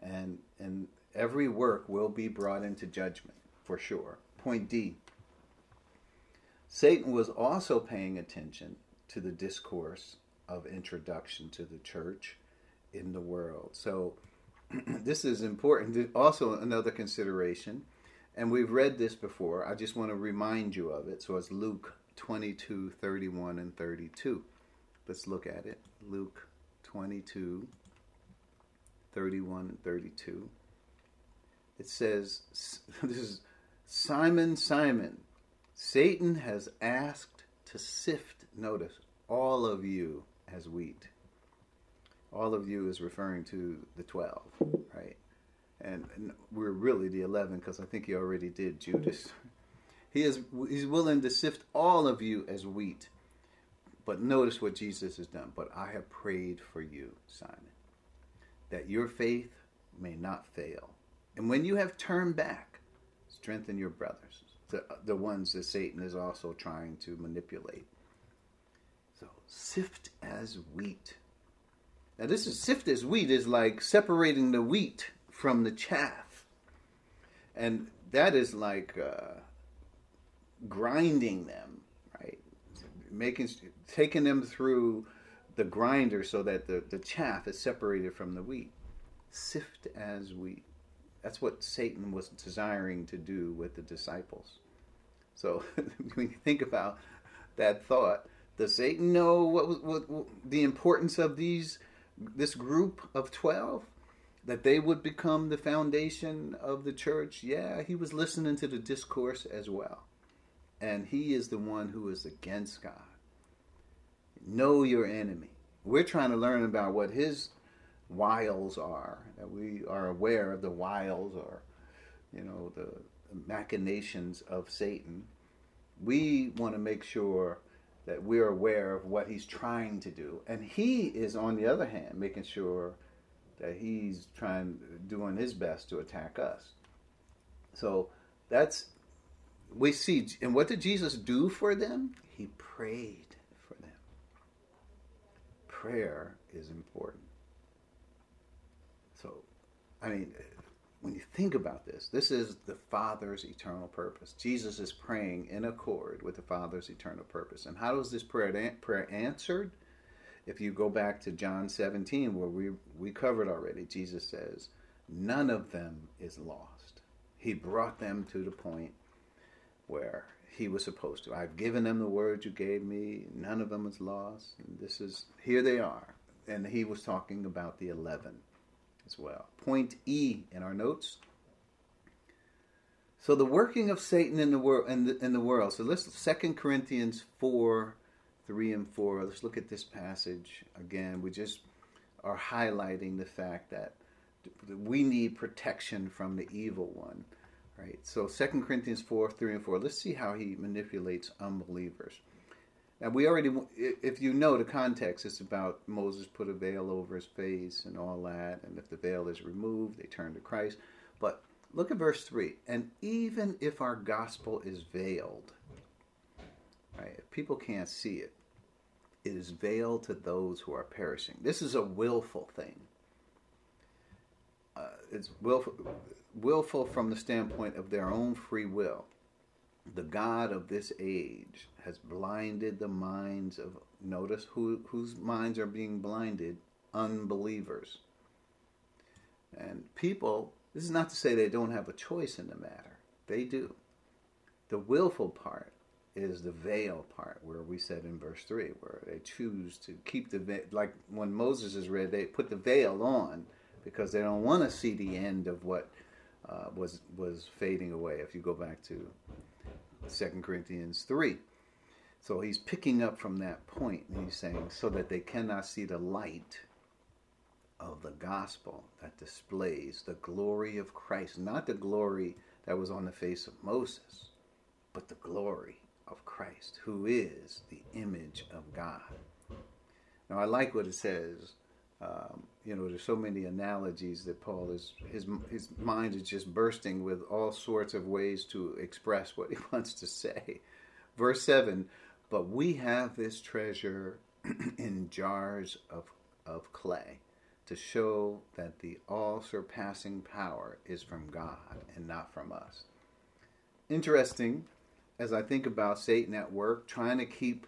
And, and every work will be brought into judgment, for sure. Point D Satan was also paying attention to the discourse of introduction to the church in the world. So, this is important. Also, another consideration, and we've read this before. I just want to remind you of it. So, it's Luke 22 31 and 32. Let's look at it. Luke 22, 31 and 32. It says, This is Simon, Simon, Satan has asked to sift, notice, all of you as wheat. All of you is referring to the 12, right? And, and we're really the 11 because I think he already did Judas. He is he's willing to sift all of you as wheat. But notice what Jesus has done. But I have prayed for you, Simon, that your faith may not fail. And when you have turned back, strengthen your brothers, the, the ones that Satan is also trying to manipulate. So sift as wheat. Now this is sift as wheat is like separating the wheat from the chaff. And that is like uh, grinding them, right? Making taking them through the grinder so that the, the chaff is separated from the wheat. Sift as wheat. That's what Satan was desiring to do with the disciples. So when you think about that thought, does Satan know what, was, what, what the importance of these this group of twelve? That they would become the foundation of the church? Yeah, he was listening to the discourse as well. And he is the one who is against God. Know your enemy. We're trying to learn about what his wiles are, that we are aware of the wiles or, you know, the machinations of Satan. We want to make sure that we're aware of what he's trying to do. And he is, on the other hand, making sure that he's trying, doing his best to attack us. So that's, we see, and what did Jesus do for them? He prayed prayer is important. So, I mean, when you think about this, this is the Father's eternal purpose. Jesus is praying in accord with the Father's eternal purpose. And how was this prayer prayer answered? If you go back to John 17, where we, we covered already, Jesus says, None of them is lost. He brought them to the point where he was supposed to. I've given them the words you gave me. None of them is lost. And this is, here they are. And he was talking about the 11 as well. Point E in our notes. So the working of Satan in the world in the, in the world. So let's Second Corinthians 4, 3 and 4. Let's look at this passage again. We just are highlighting the fact that we need protection from the evil one. Right. So 2 Corinthians 4, 3 and 4. Let's see how he manipulates unbelievers. Now we already, if you know the context, it's about Moses put a veil over his face and all that, and if the veil is removed, they turn to Christ. But look at verse three. And even if our gospel is veiled, right? If people can't see it, it is veiled to those who are perishing. This is a willful thing. Uh, it's willful willful from the standpoint of their own free will. The God of this age has blinded the minds of, notice who, whose minds are being blinded? Unbelievers. And people, this is not to say they don't have a choice in the matter. They do. The willful part is the veil part, where we said in verse 3, where they choose to keep the veil. Like when Moses is read, they put the veil on because they don't want to see the end of what uh, was, was fading away. If you go back to 2 Corinthians 3. So he's picking up from that point and he's saying, so that they cannot see the light of the gospel that displays the glory of Christ, not the glory that was on the face of Moses, but the glory of Christ, who is the image of God. Now, I like what it says. Um, you know, there's so many analogies that Paul is his his mind is just bursting with all sorts of ways to express what he wants to say. Verse seven, but we have this treasure in jars of of clay to show that the all surpassing power is from God and not from us. Interesting as I think about Satan at work trying to keep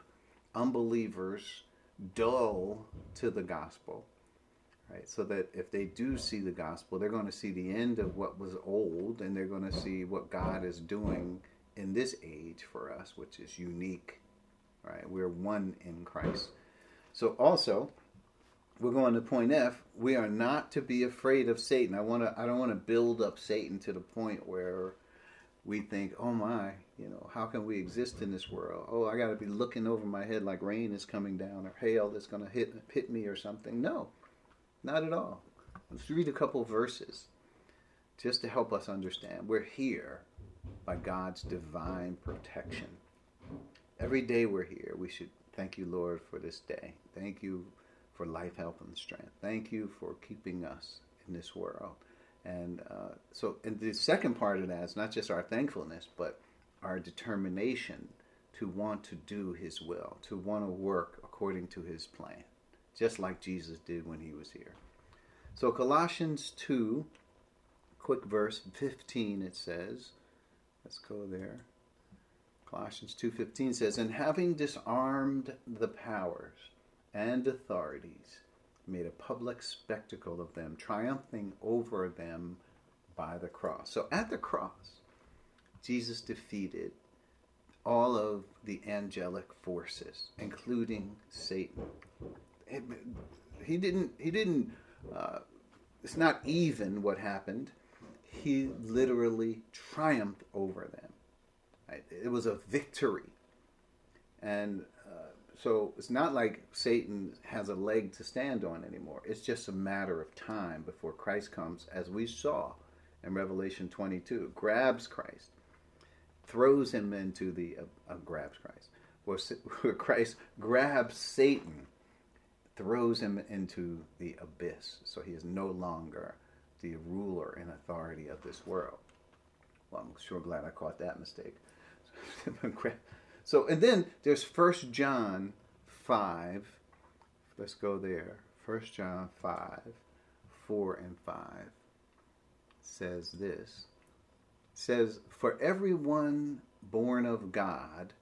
unbelievers dull to the gospel. Right? So that if they do see the gospel, they're going to see the end of what was old and they're going to see what God is doing in this age for us, which is unique. Right? We're one in Christ. So also, we're going to point F. We are not to be afraid of Satan. I want to. I don't want to build up Satan to the point where we think, "Oh my, you know, how can we exist in this world? Oh, I got to be looking over my head like rain is coming down or hail that's going to hit hit me or something." No, not at all. Let's read a couple verses just to help us understand. We're here by God's divine protection. Every day we're here, we should thank you, Lord, for this day. Thank you for life, health, and strength. Thank you for keeping us in this world. And uh, so, and the second part of that is not just our thankfulness, but our determination to want to do His will, to want to work according to His plan, just like Jesus did when He was here. So, Colossians 2, quick verse 15, it says, let's go there. Colossians 2:15 says, "And having disarmed the powers, and authorities made a public spectacle of them, triumphing over them by the cross. So at the cross, Jesus defeated all of the angelic forces, including Satan. He didn't. He didn't. Uh, it's not even what happened. He literally triumphed over them. Right? It was a victory, and so it's not like Satan has a leg to stand on anymore. It's just a matter of time before Christ comes, as we saw in Revelation 22, grabs Christ, throws him into the uh, uh, grabs Christ. Where, where Christ grabs Satan, throws him into the abyss. So he is no longer the ruler and authority of this world. Well, I'm sure glad I caught that mistake. So, and then there's First John 5. Let's go there. First John 5, 4 and 5 says this. Says, For everyone born of God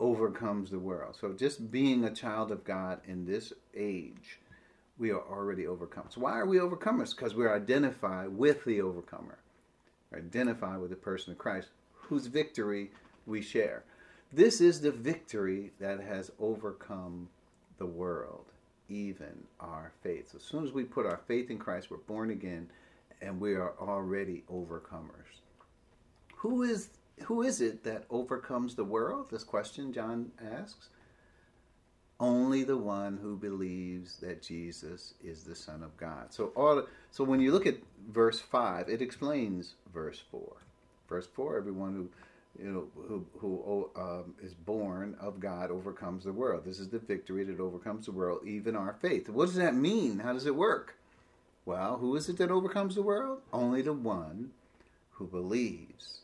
overcomes the world. So just being a child of God in this age, we are already overcome. So why are we overcomers? Because we're identified with the overcomer. Identified with the person of Christ, whose victory we share. This is the victory that has overcome the world, even our faith. So as soon as we put our faith in Christ, we're born again, and we are already overcomers. Who is who is it that overcomes the world? This question John asks. Only the one who believes that Jesus is the Son of God. So all so when you look at verse five, it explains verse four. Verse four, everyone who you know, who, who um, is born of God overcomes the world. This is the victory that overcomes the world, even our faith. What does that mean? How does it work? Well, who is it that overcomes the world? Only the one who believes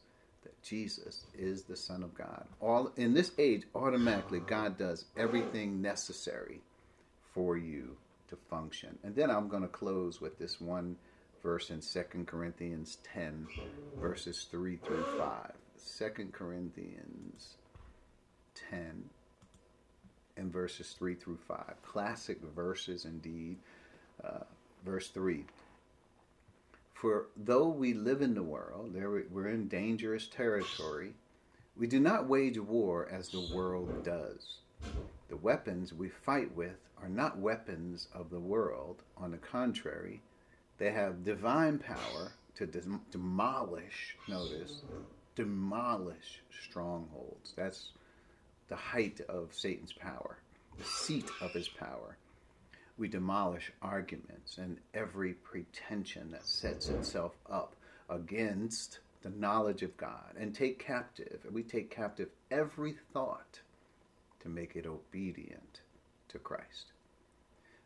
Jesus is the Son of God. All in this age, automatically God does everything necessary for you to function. And then I'm going to close with this one verse in 2 Corinthians 10, verses 3 through 5. Second Corinthians 10 and verses 3 through 5. Classic verses indeed. Uh, verse 3. For though we live in the world, there we're in dangerous territory, We do not wage war as the world does. The weapons we fight with are not weapons of the world. On the contrary, they have divine power to dem- demolish, notice, demolish strongholds. That's the height of Satan's power, the seat of his power. We demolish arguments and every pretension that sets itself up against the knowledge of God and take captive, and we take captive every thought to make it obedient to Christ.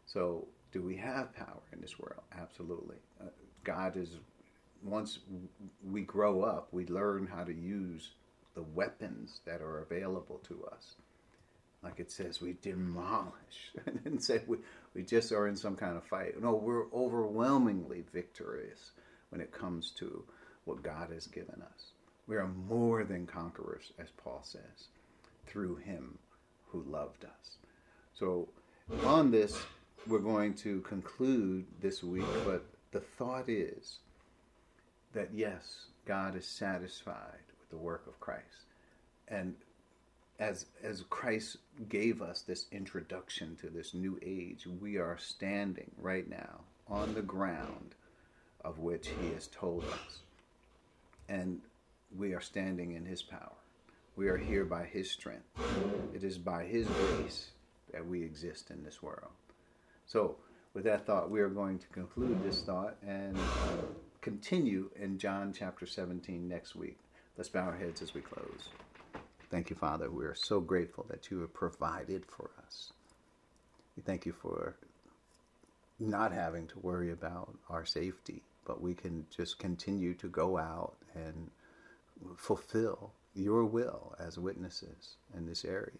So, do we have power in this world? Absolutely. Uh, God is, once we grow up, we learn how to use the weapons that are available to us. Like it says, we demolish. and say we, we just are in some kind of fight. No, we're overwhelmingly victorious when it comes to what God has given us. We are more than conquerors, as Paul says, through him who loved us. So, on this, we're going to conclude this week, but the thought is that yes, God is satisfied with the work of Christ. And as, as Christ gave us this introduction to this new age, we are standing right now on the ground of which He has told us. And we are standing in His power. We are here by His strength. It is by His grace that we exist in this world. So, with that thought, we are going to conclude this thought and uh, continue in John chapter 17 next week. Let's bow our heads as we close. Thank you, Father. We are so grateful that you have provided for us. We thank you for not having to worry about our safety, but we can just continue to go out and fulfill your will as witnesses in this area.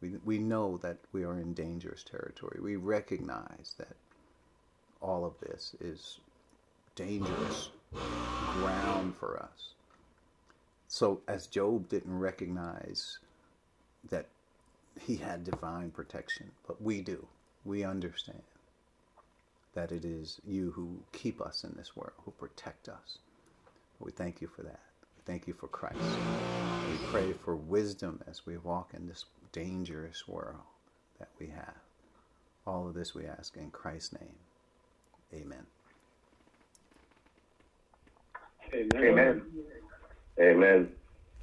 We, we know that we are in dangerous territory. We recognize that all of this is dangerous ground for us. So, as Job didn't recognize that he had divine protection, but we do. We understand that it is you who keep us in this world, who protect us. We thank you for that. We thank you for Christ. We pray for wisdom as we walk in this dangerous world that we have. All of this we ask in Christ's name. Amen. Amen. Amen. Amen.